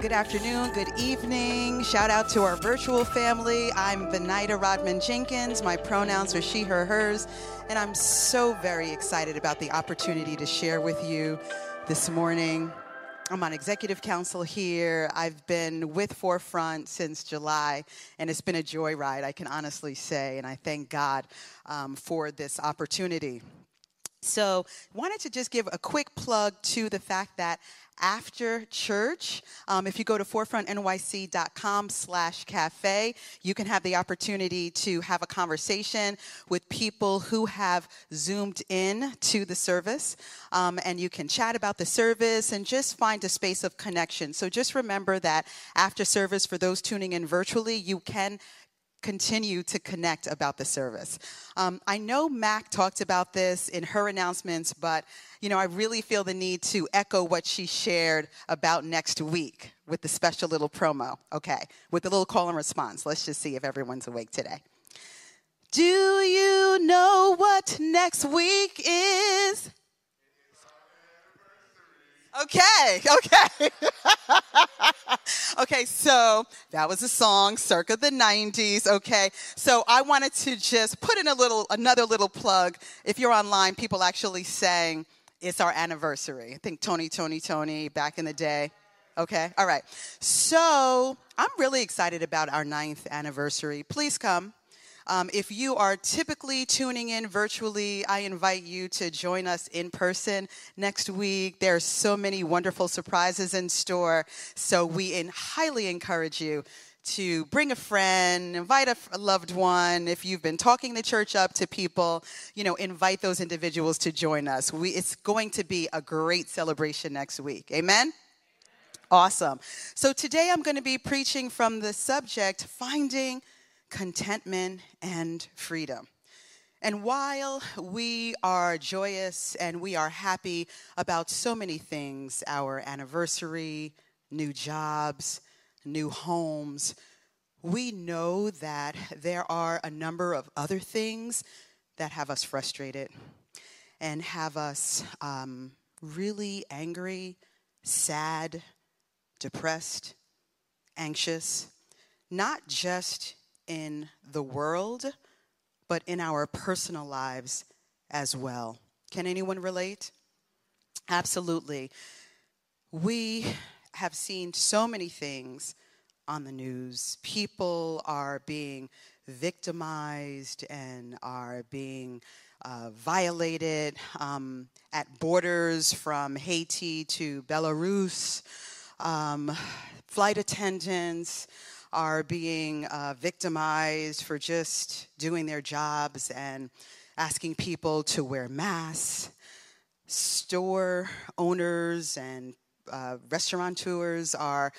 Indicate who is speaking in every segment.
Speaker 1: good afternoon, good evening. Shout out to our virtual family. I'm Venida Rodman Jenkins. My pronouns are she, her, hers. And I'm so very excited about the opportunity to share with you this morning. I'm on executive council here. I've been with Forefront since July, and it's been a joyride, I can honestly say. And I thank God um, for this opportunity. So, wanted to just give a quick plug to the fact that after church. Um, if you go to forefrontnyc.com slash cafe, you can have the opportunity to have a conversation with people who have zoomed in to the service. Um, and you can chat about the service and just find a space of connection. So just remember that after service, for those tuning in virtually, you can continue to connect about the service. Um, I know Mac talked about this in her announcements, but you know, I really feel the need to echo what she shared about next week with the special little promo. Okay, with the little call and response. Let's just see if everyone's awake today. Do you know what next week is? Okay, okay. okay, so that was a song circa the 90s, okay? So I wanted to just put in a little another little plug. If you're online, people actually sang it's our anniversary. I think Tony, Tony, Tony back in the day. Okay, all right. So I'm really excited about our ninth anniversary. Please come. Um, if you are typically tuning in virtually, I invite you to join us in person next week. There are so many wonderful surprises in store. So we in, highly encourage you to bring a friend, invite a, loved one. If you've been talking the church up to people, you know, invite those individuals to join us. We, it's going to be a great celebration next week. Amen? Awesome. So today I'm going to be preaching from the subject finding contentment, and freedom. And while we are joyous and we are happy about so many things our anniversary, new jobs, new homes we know that there are a number of other things that have us frustrated and have us um, really angry, sad, depressed, anxious, not just in the world, but in our personal lives as well. Can anyone relate? Absolutely. We have seen so many things on the news. People are being victimized and are being uh, violated um, at borders from Haiti to Belarus. Um, flight attendants are being uh, victimized for just doing their jobs and asking people to wear masks. Store owners and uh, restaurateurs are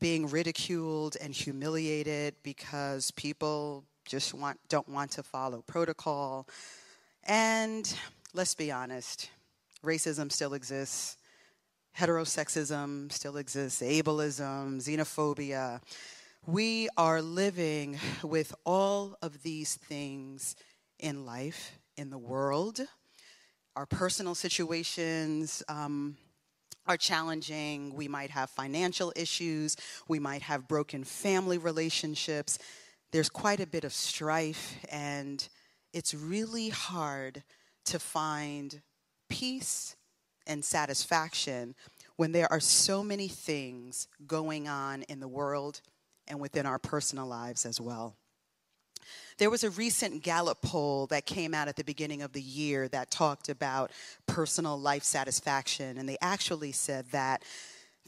Speaker 1: being ridiculed and humiliated because people just want, don't want to follow protocol. And let's be honest, racism still exists, heterosexism still exists, ableism, xenophobia. We are living with all of these things in life, in the world. Our personal situations um, are challenging. We might have financial issues. We might have broken family relationships. There's quite a bit of strife, and it's really hard to find peace and satisfaction when there are so many things going on in the world and within our personal lives as well. There was a recent Gallup poll that came out at the beginning of the year that talked about personal life satisfaction, and they actually said that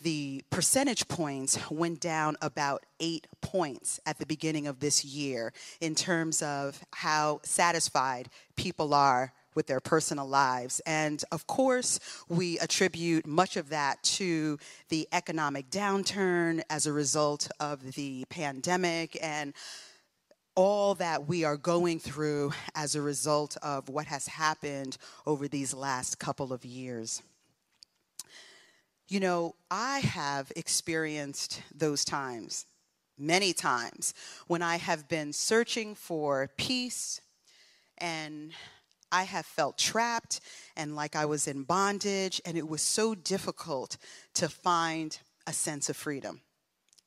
Speaker 1: the percentage points went down about eight points at the beginning of this year in terms of how satisfied people are with their personal lives. And of course, we attribute much of that to the economic downturn as a result of the pandemic and all that we are going through as a result of what has happened over these last couple of years. You know, I have experienced those times many times when I have been searching for peace and I have felt trapped and like I was in bondage, and it was so difficult to find a sense of freedom.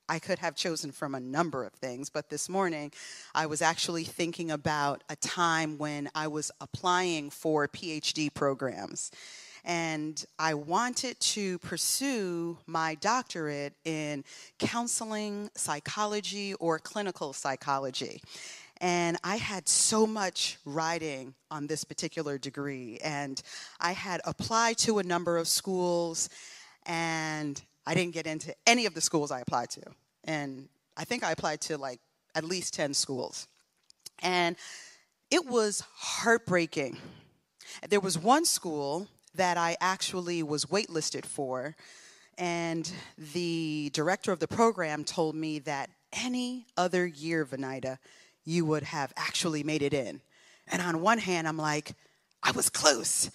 Speaker 1: I could have chosen from a number of things, but this morning I was actually thinking about a time when I was applying for PhD programs. And I wanted to pursue my doctorate in counseling, psychology, or clinical psychology. And I had so much writing on this particular degree. And I had applied to a number of schools, and I didn't get into any of the schools I applied to. And I think I applied to like at least 10 schools. And it was heartbreaking. There was one school that I actually was waitlisted for, and the director of the program told me that any other year, Venida, you would have actually made it in. And on one hand, I'm like, I was close.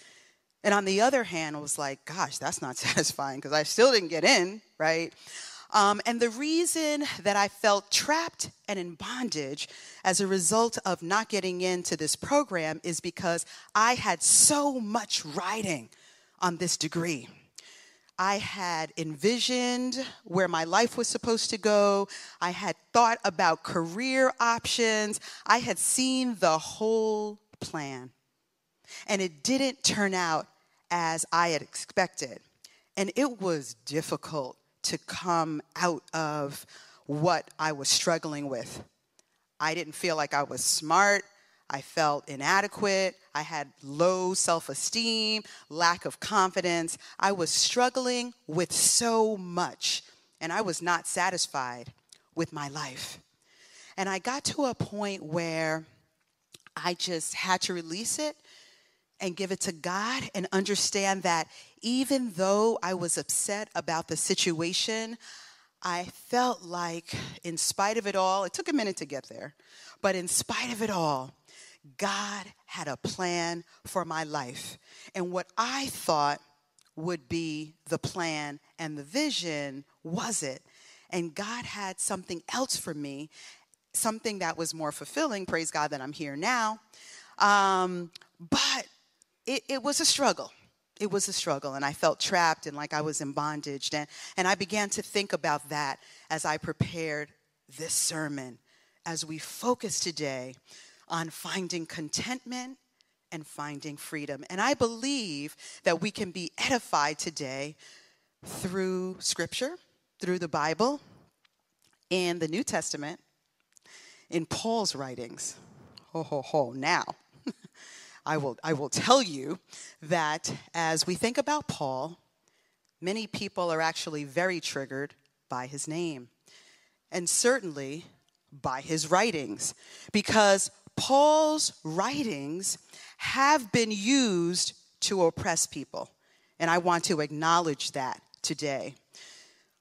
Speaker 1: And on the other hand, I was like, gosh, that's not satisfying because I still didn't get in, right? Um, and the reason that I felt trapped and in bondage as a result of not getting into this program is because I had so much riding on this degree. I had envisioned where my life was supposed to go. I had thought about career options. I had seen the whole plan. And it didn't turn out as I had expected. And it was difficult to come out of what I was struggling with. I didn't feel like I was smart. I felt inadequate. I had low self esteem, lack of confidence. I was struggling with so much, and I was not satisfied with my life. And I got to a point where I just had to release it and give it to God and understand that even though I was upset about the situation, I felt like, in spite of it all, it took a minute to get there, but in spite of it all, God had a plan for my life. And what I thought would be the plan and the vision was it. And God had something else for me, something that was more fulfilling. Praise God that I'm here now. Um, but it, it was a struggle it was a struggle and i felt trapped and like i was in bondage and, and i began to think about that as i prepared this sermon as we focus today on finding contentment and finding freedom. And i believe that we can be edified today through scripture through the bible in the new testament in paul's writings. Ho ho ho. Now I will, I will tell you that as we think about Paul, many people are actually very triggered by his name, and certainly by his writings, because Paul's writings have been used to oppress people. And I want to acknowledge that today.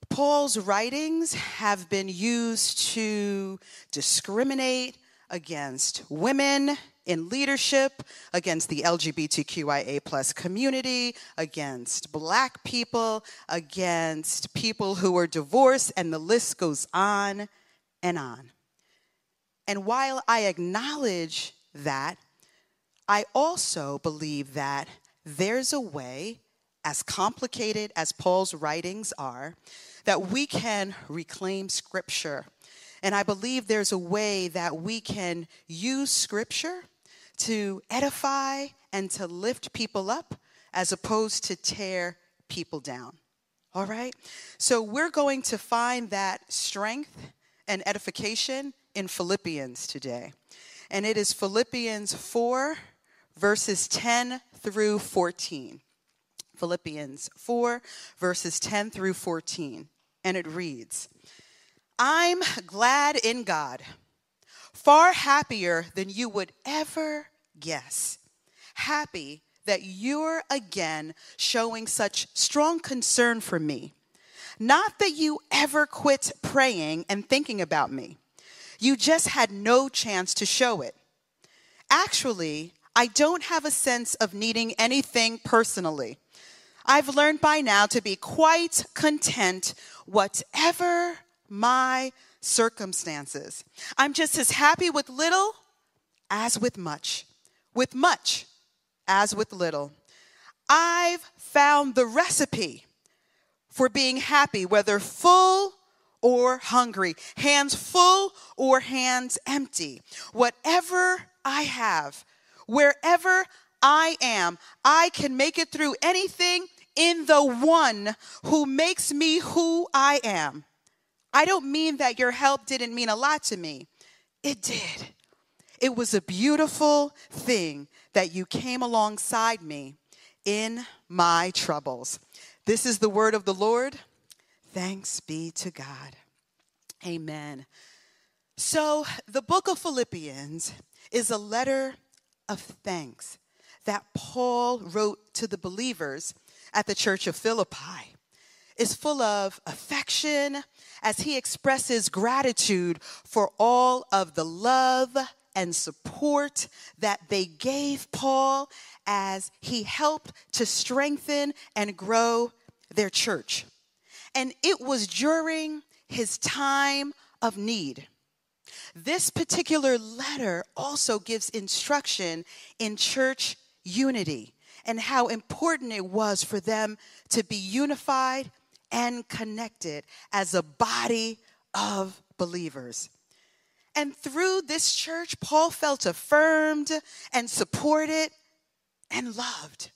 Speaker 1: Paul's writings have been used to discriminate against women in leadership, against the LGBTQIA plus community, against black people, against people who are divorced, and the list goes on and on. And while I acknowledge that, I also believe that there's a way, as complicated as Paul's writings are, that we can reclaim scripture. And I believe there's a way that we can use scripture to edify and to lift people up as opposed to tear people down. All right? So we're going to find that strength and edification in Philippians today. And it is Philippians 4, verses 10 through 14. Philippians 4, verses 10 through 14. And it reads I'm glad in God far happier than you would ever guess. Happy that you're again showing such strong concern for me. Not that you ever quit praying and thinking about me. You just had no chance to show it. Actually, I don't have a sense of needing anything personally. I've learned by now to be quite content, whatever my circumstances. I'm just as happy with little as with much, with much as with little. I've found the recipe for being happy, whether full or hungry, hands full or hands empty. Whatever I have, wherever I am, I can make it through anything in the one who makes me who I am. I don't mean that your help didn't mean a lot to me. It did. It was a beautiful thing that you came alongside me in my troubles. This is the word of the Lord. Thanks be to God. Amen. So, the book of Philippians is a letter of thanks that Paul wrote to the believers at the church of Philippi. It's full of affection as he expresses gratitude for all of the love and support that they gave Paul as he helped to strengthen and grow their church. And it was during his time of need. This particular letter also gives instruction in church unity and how important it was for them to be unified and connected as a body of believers. And through this church, Paul felt affirmed and supported and loved.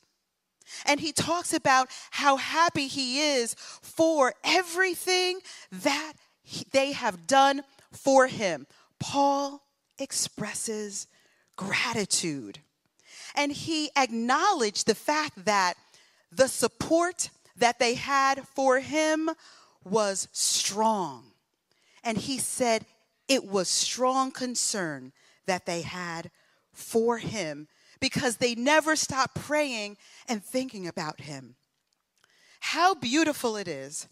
Speaker 1: And he talks about how happy he is for everything that he, they have done for him. Paul expresses gratitude. And he acknowledged the fact that the support that they had for him was strong. And he said it was strong concern that they had for him because they never stop praying and thinking about him. How beautiful it is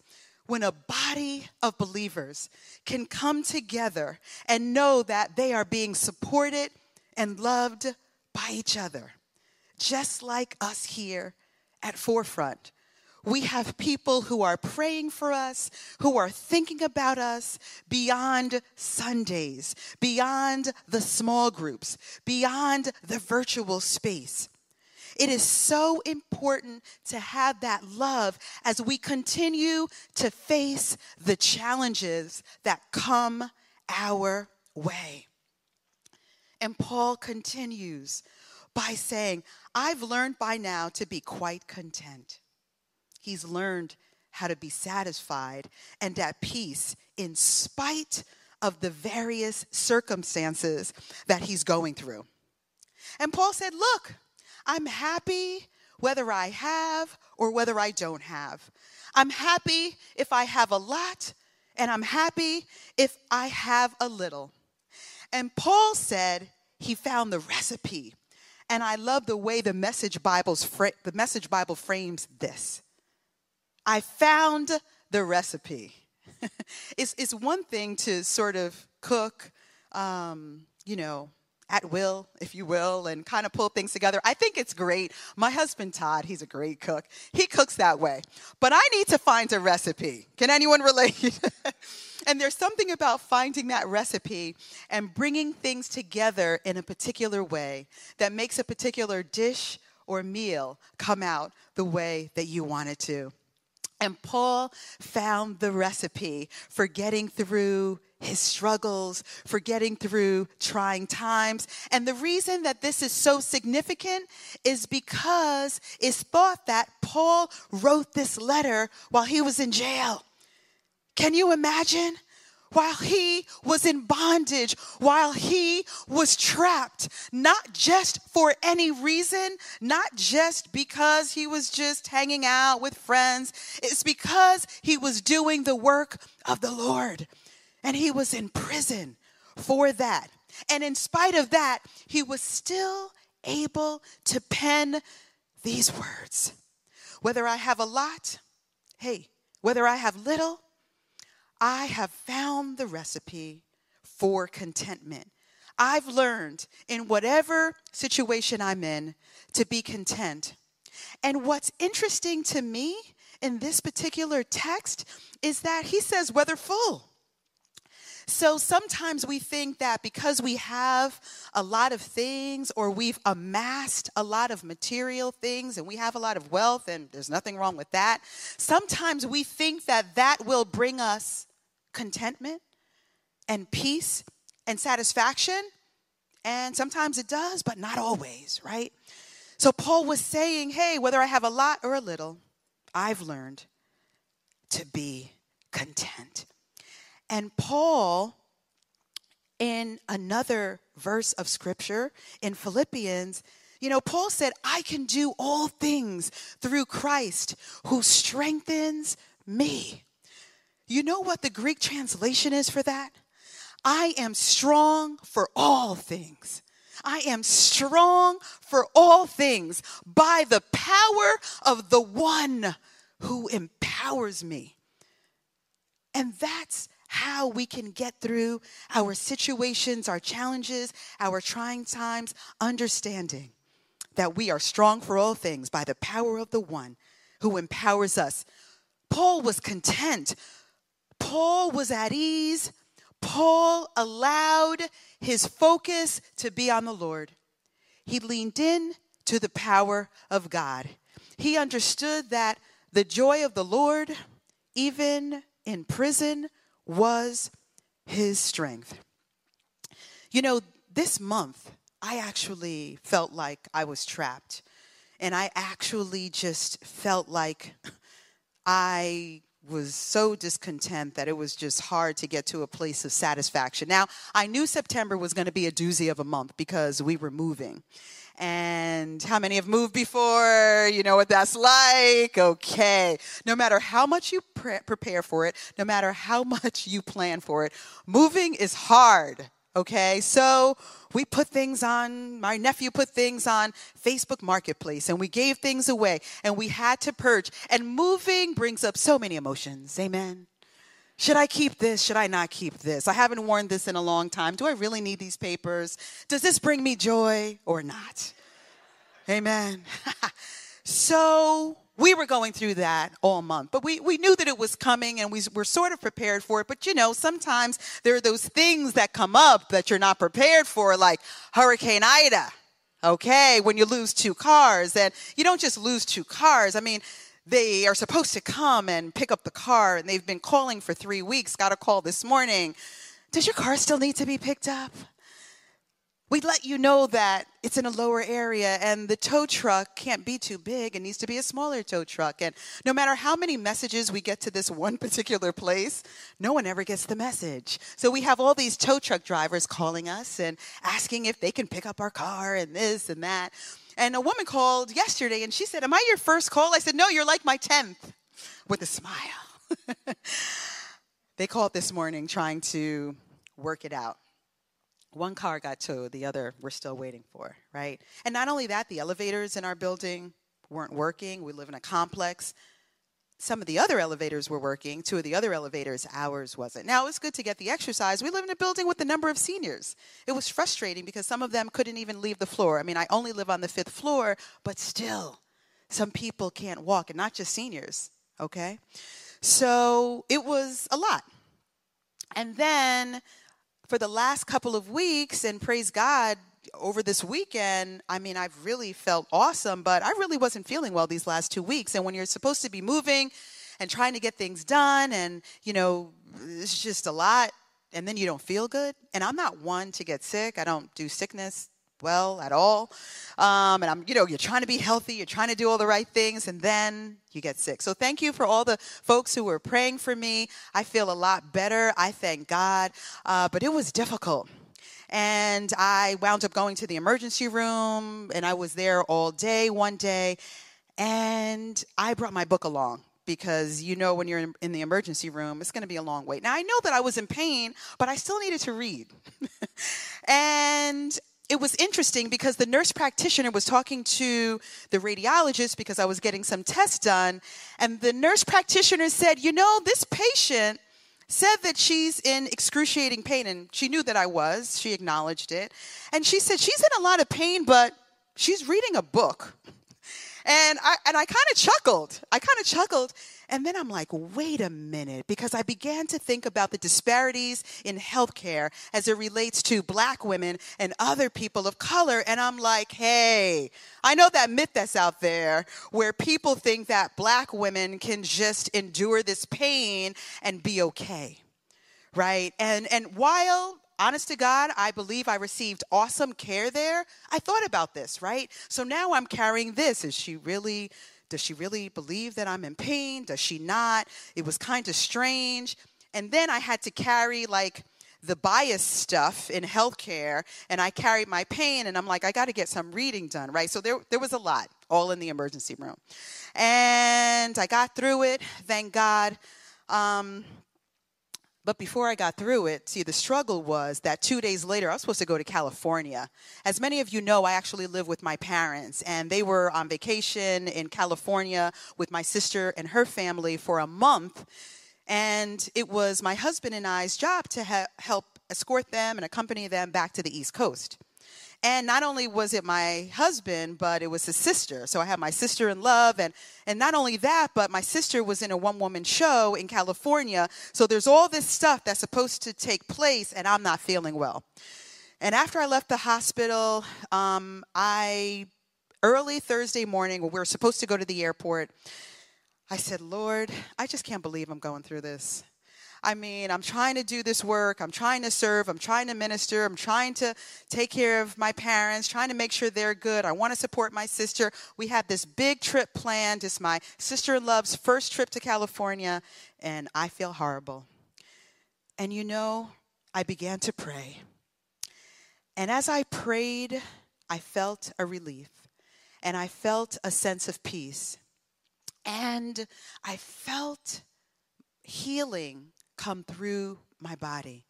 Speaker 1: when a body of believers can come together and know that they are being supported and loved by each other, just like us here at Forefront. We have people who are praying for us, who are thinking about us beyond Sundays, beyond the small groups, beyond the virtual space. It is so important to have that love as we continue to face the challenges that come our way. And Paul continues by saying, I've learned by now to be quite content he's learned how to be satisfied and at peace in spite of the various circumstances that he's going through. And Paul said, Look, I'm happy whether I have or whether I don't have. I'm happy if I have a lot, and I'm happy if I have a little. And Paul said he found the recipe. And I love the way the message Bible's the message Bible frames this. I found the recipe. it's, it's one thing to sort of cook, um, you know, at will, if you will, and kind of pull things together. I think it's great. My husband, Todd, he's a great cook. He cooks that way. But I need to find a recipe. Can anyone relate? and there's something about finding that recipe and bringing things together in a particular way that makes a particular dish or meal come out the way that you want it to. And Paul found the recipe for getting through his struggles, for getting through trying times. And the reason that this is so significant is because it's thought that Paul wrote this letter while he was in jail. Can you imagine? While he was in bondage, while he was trapped, not just for any reason, not just because he was just hanging out with friends. It's because he was doing the work of the Lord. And he was in prison for that. And in spite of that, he was still able to pen these words. Whether I have a lot, hey, whether I have little, I have found the recipe for contentment. I've learned in whatever situation I'm in to be content. And what's interesting to me in this particular text is that he says, whether full. So sometimes we think that because we have a lot of things or we've amassed a lot of material things and we have a lot of wealth, and there's nothing wrong with that, sometimes we think that that will bring us contentment and peace and satisfaction. And sometimes it does, but not always, right? So Paul was saying, hey, whether I have a lot or a little, I've learned to be content. And Paul, in another verse of scripture in Philippians, you know, Paul said, I can do all things through Christ who strengthens me. You know what the Greek translation is for that? I am strong for all things. I am strong for all things by the power of the one who empowers me. And that's how we can get through our situations, our challenges, our trying times, understanding that we are strong for all things by the power of the one who empowers us. Paul was content. Paul was at ease. Paul allowed his focus to be on the Lord. He leaned in to the power of God. He understood that the joy of the Lord, even in prison, was his strength. You know, this month, I actually felt like I was trapped. And I actually just felt like I was so discontent that it was just hard to get to a place of satisfaction. Now, I knew September was going to be a doozy of a month because we were moving. And how many have moved before? You know what that's like? Okay. No matter how much you pre- prepare for it, no matter how much you plan for it, moving is hard. Okay. So we put things on, my nephew put things on Facebook Marketplace and we gave things away and we had to purge. And moving brings up so many emotions. Amen. Should I keep this? Should I not keep this? I haven't worn this in a long time. Do I really need these papers? Does this bring me joy or not? Amen. so we were going through that all month, but we, we knew that it was coming and we were sort of prepared for it. But you know, sometimes there are those things that come up that you're not prepared for, like Hurricane Ida. Okay, when you lose two cars, and you don't just lose two cars. I mean, they are supposed to come and pick up the car and they've been calling for three weeks got a call this morning does your car still need to be picked up we let you know that it's in a lower area and the tow truck can't be too big it needs to be a smaller tow truck and no matter how many messages we get to this one particular place no one ever gets the message so we have all these tow truck drivers calling us and asking if they can pick up our car and this and that and a woman called yesterday and she said, Am I your first call? I said, No, you're like my 10th with a smile. they called this morning trying to work it out. One car got towed, the other we're still waiting for, right? And not only that, the elevators in our building weren't working. We live in a complex some of the other elevators were working, two of the other elevators, ours wasn't. Now, it was good to get the exercise. We live in a building with a number of seniors. It was frustrating because some of them couldn't even leave the floor. I mean, I only live on the fifth floor, but still, some people can't walk, and not just seniors, okay? So it was a lot. And then for the last couple of weeks, and praise God, over this weekend, I mean, I've really felt awesome, but I really wasn't feeling well these last two weeks. And when you're supposed to be moving and trying to get things done, and, you know, it's just a lot, and then you don't feel good. And I'm not one to get sick, I don't do sickness well at all. Um, and I'm, you know, you're trying to be healthy, you're trying to do all the right things, and then you get sick. So thank you for all the folks who were praying for me. I feel a lot better. I thank God. Uh, but it was difficult. And I wound up going to the emergency room, and I was there all day one day. And I brought my book along because you know when you're in the emergency room, it's going to be a long wait. Now, I know that I was in pain, but I still needed to read. and it was interesting because the nurse practitioner was talking to the radiologist because I was getting some tests done. And the nurse practitioner said, You know, this patient said that she's in excruciating pain, and she knew that I was. She acknowledged it. And she said she's in a lot of pain, but she's reading a book. And I, and I kind of chuckled. I kind of chuckled. And then I'm like, wait a minute, because I began to think about the disparities in healthcare as it relates to black women and other people of color. And I'm like, hey, I know that myth that's out there where people think that black women can just endure this pain and be okay. Right? And and while honest to God, I believe I received awesome care there. I thought about this, right? So now I'm carrying this. Is she really, does she really believe that I'm in pain? Does she not? It was kind of strange. And then I had to carry like the bias stuff in healthcare, and I carried my pain, and I'm like, I got to get some reading done, right? So there, there was a lot, all in the emergency room. And I got through it, thank God. Um, but before I got through it, see, the struggle was that two days later, I was supposed to go to California. As many of you know, I actually live with my parents, and they were on vacation in California with my sister and her family for a month. And it was my husband and I's job to ha- help escort them and accompany them back to the East Coast. And not only was it my husband, but it was his sister. So I had my sister in love. And, and not only that, but my sister was in a one woman show in California. So there's all this stuff that's supposed to take place, and I'm not feeling well. And after I left the hospital, um, I, early Thursday morning, we were supposed to go to the airport, I said, Lord, I just can't believe I'm going through this. I mean, I'm trying to do this work, I'm trying to serve, I'm trying to minister, I'm trying to take care of my parents, trying to make sure they're good. I want to support my sister. We have this big trip planned. It's my sister in law's first trip to California, and I feel horrible. And you know, I began to pray. And as I prayed, I felt a relief and I felt a sense of peace. And I felt healing come through my body.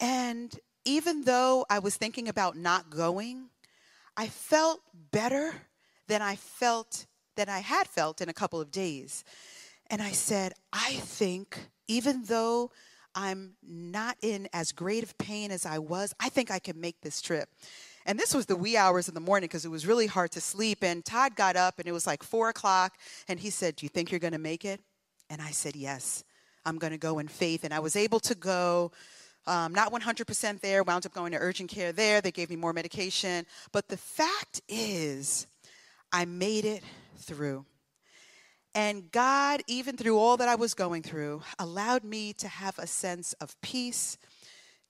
Speaker 1: And even though I was thinking about not going, I felt better than I felt than I had felt in a couple of days. And I said, I think even though I'm not in as great of pain as I was, I think I can make this trip. And this was the wee hours in the morning because it was really hard to sleep. And Todd got up and it was like four o'clock and he said, Do you think you're going to make it? And I said, Yes. I'm going to go in faith. And I was able to go. Um, not 100% there, wound up going to urgent care there. They gave me more medication. But the fact is, I made it through. And God, even through all that I was going through, allowed me to have a sense of peace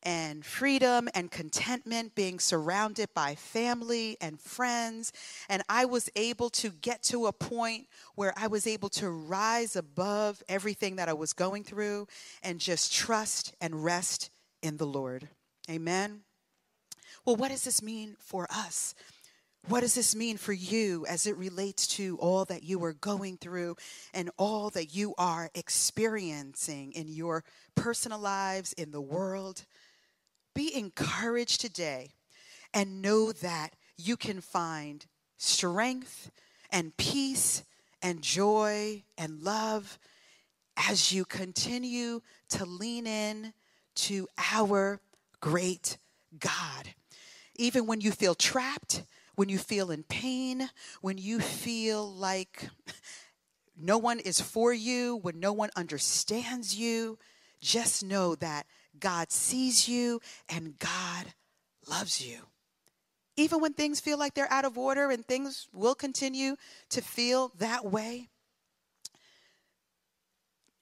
Speaker 1: and freedom and contentment, being surrounded by family and friends. And I was able to get to a point where I was able to rise above everything that I was going through and just trust and rest in the Lord. Amen. Well, what does this mean for us? What does this mean for you as it relates to all that you are going through and all that you are experiencing in your personal lives, in the world? Be encouraged today and know that you can find strength and peace and joy and love as you continue to lean in to our great God. Even when you feel trapped, when you feel in pain, when you feel like no one is for you, when no one understands you, just know that God sees you and God loves you. Even when things feel like they're out of order and things will continue to feel that way.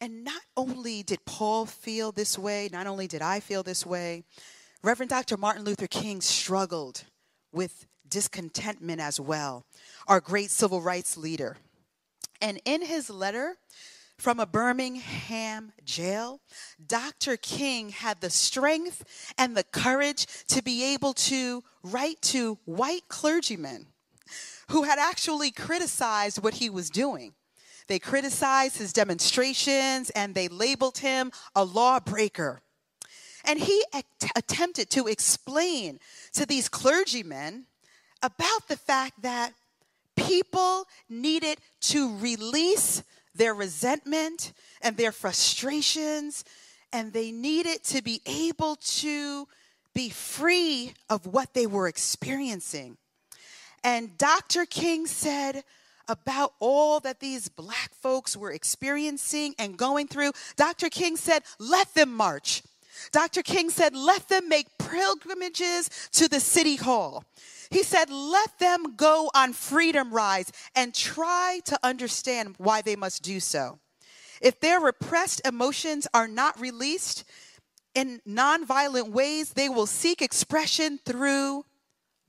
Speaker 1: And not only did Paul feel this way, not only did I feel this way, Reverend Dr. Martin Luther King struggled with discontentment as well, our great civil rights leader. And in his letter from a Birmingham jail, Dr. King had the strength and the courage to be able to write to white clergymen who had actually criticized what he was doing. They criticized his demonstrations and they labeled him a lawbreaker. And he at- attempted to explain to these clergymen about the fact that people needed to release their resentment and their frustrations and they needed to be able to be free of what they were experiencing. And Dr. King said about all that these black folks were experiencing and going through, Dr. King said, let them march. Dr. King said, let them make pilgrimages to the city hall. He said, let them go on freedom rides and try to understand why they must do so. If their repressed emotions are not released in nonviolent ways, they will seek expression through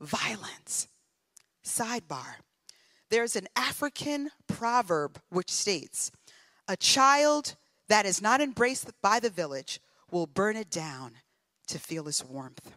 Speaker 1: violence. Sidebar there's an African proverb which states, A child that is not embraced by the village will burn it down to feel its warmth.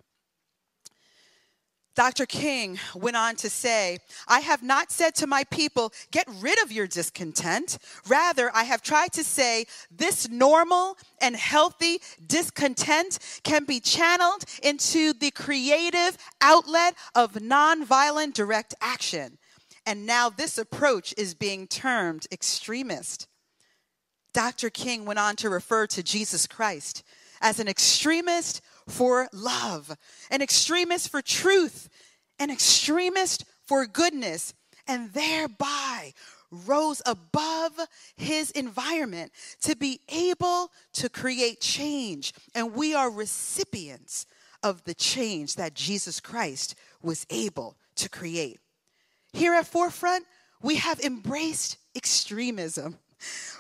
Speaker 1: Dr. King went on to say, I have not said to my people, get rid of your discontent. Rather, I have tried to say, this normal and healthy discontent can be channeled into the creative outlet of nonviolent direct action. And now this approach is being termed extremist. Dr. King went on to refer to Jesus Christ as an extremist for love, an extremist for truth, an extremist for goodness, and thereby rose above his environment to be able to create change. And we are recipients of the change that Jesus Christ was able to create. Here at Forefront, we have embraced extremism.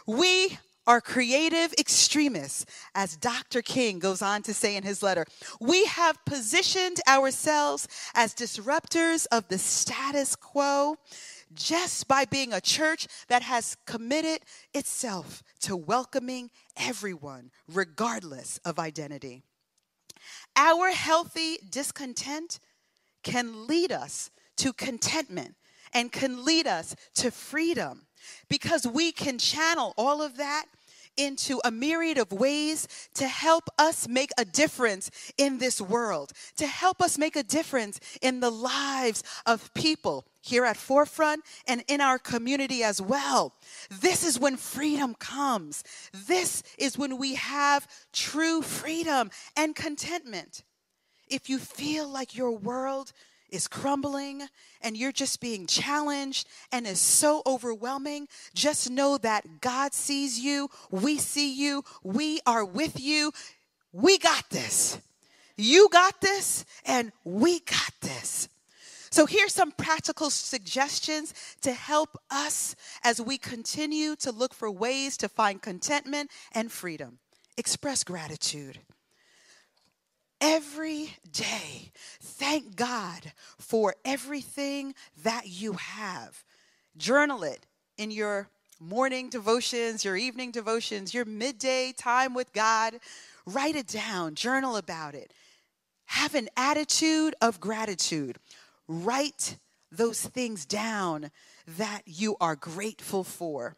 Speaker 1: We are creative extremists, as Dr. King goes on to say in his letter. We have positioned ourselves as disruptors of the status quo just by being a church that has committed itself to welcoming everyone, regardless of identity. Our healthy discontent can lead us to contentment and can lead us to freedom because we can channel all of that into a myriad of ways to help us make a difference in this world, to help us make a difference in the lives of people here at Forefront and in our community as well. This is when freedom comes. This is when we have true freedom and contentment. If you feel like your world is crumbling and you're just being challenged and is so overwhelming, just know that God sees you, we see you, we are with you. We got this. You got this, and we got this. So, here's some practical suggestions to help us as we continue to look for ways to find contentment and freedom. Express gratitude every day. Thank God for everything that you have. Journal it in your morning devotions, your evening devotions, your midday time with God. Write it down, journal about it. Have an attitude of gratitude. Write those things down that you are grateful for.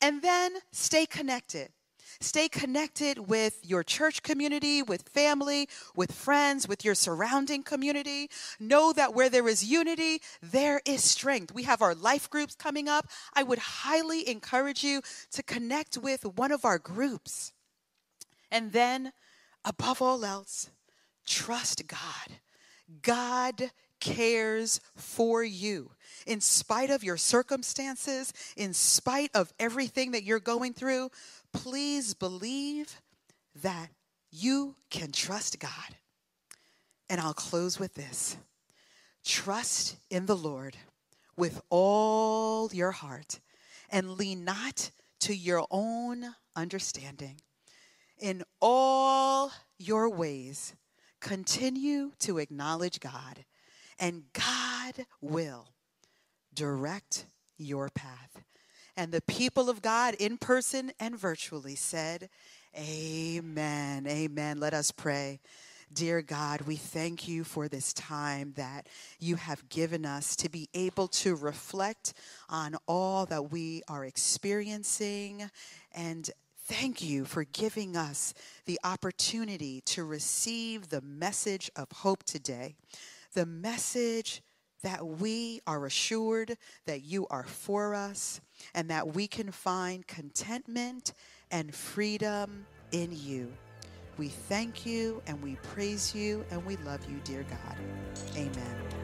Speaker 1: And then stay connected. Stay connected with your church community, with family, with friends, with your surrounding community. Know that where there is unity, there is strength. We have our life groups coming up. I would highly encourage you to connect with one of our groups. And then, above all else, trust God. God cares for you. In spite of your circumstances, in spite of everything that you're going through, please believe that you can trust God. And I'll close with this trust in the Lord with all your heart and lean not to your own understanding. In all your ways, continue to acknowledge God, and God will direct your path. And the people of God, in person and virtually, said, Amen. Amen. Let us pray. Dear God, we thank you for this time that you have given us to be able to reflect on all that we are experiencing. And thank you for giving us the opportunity to receive the message of hope today. The message that we are assured that you are for us and that we can find contentment and freedom in you. We thank you and we praise you and we love you, dear God. Amen.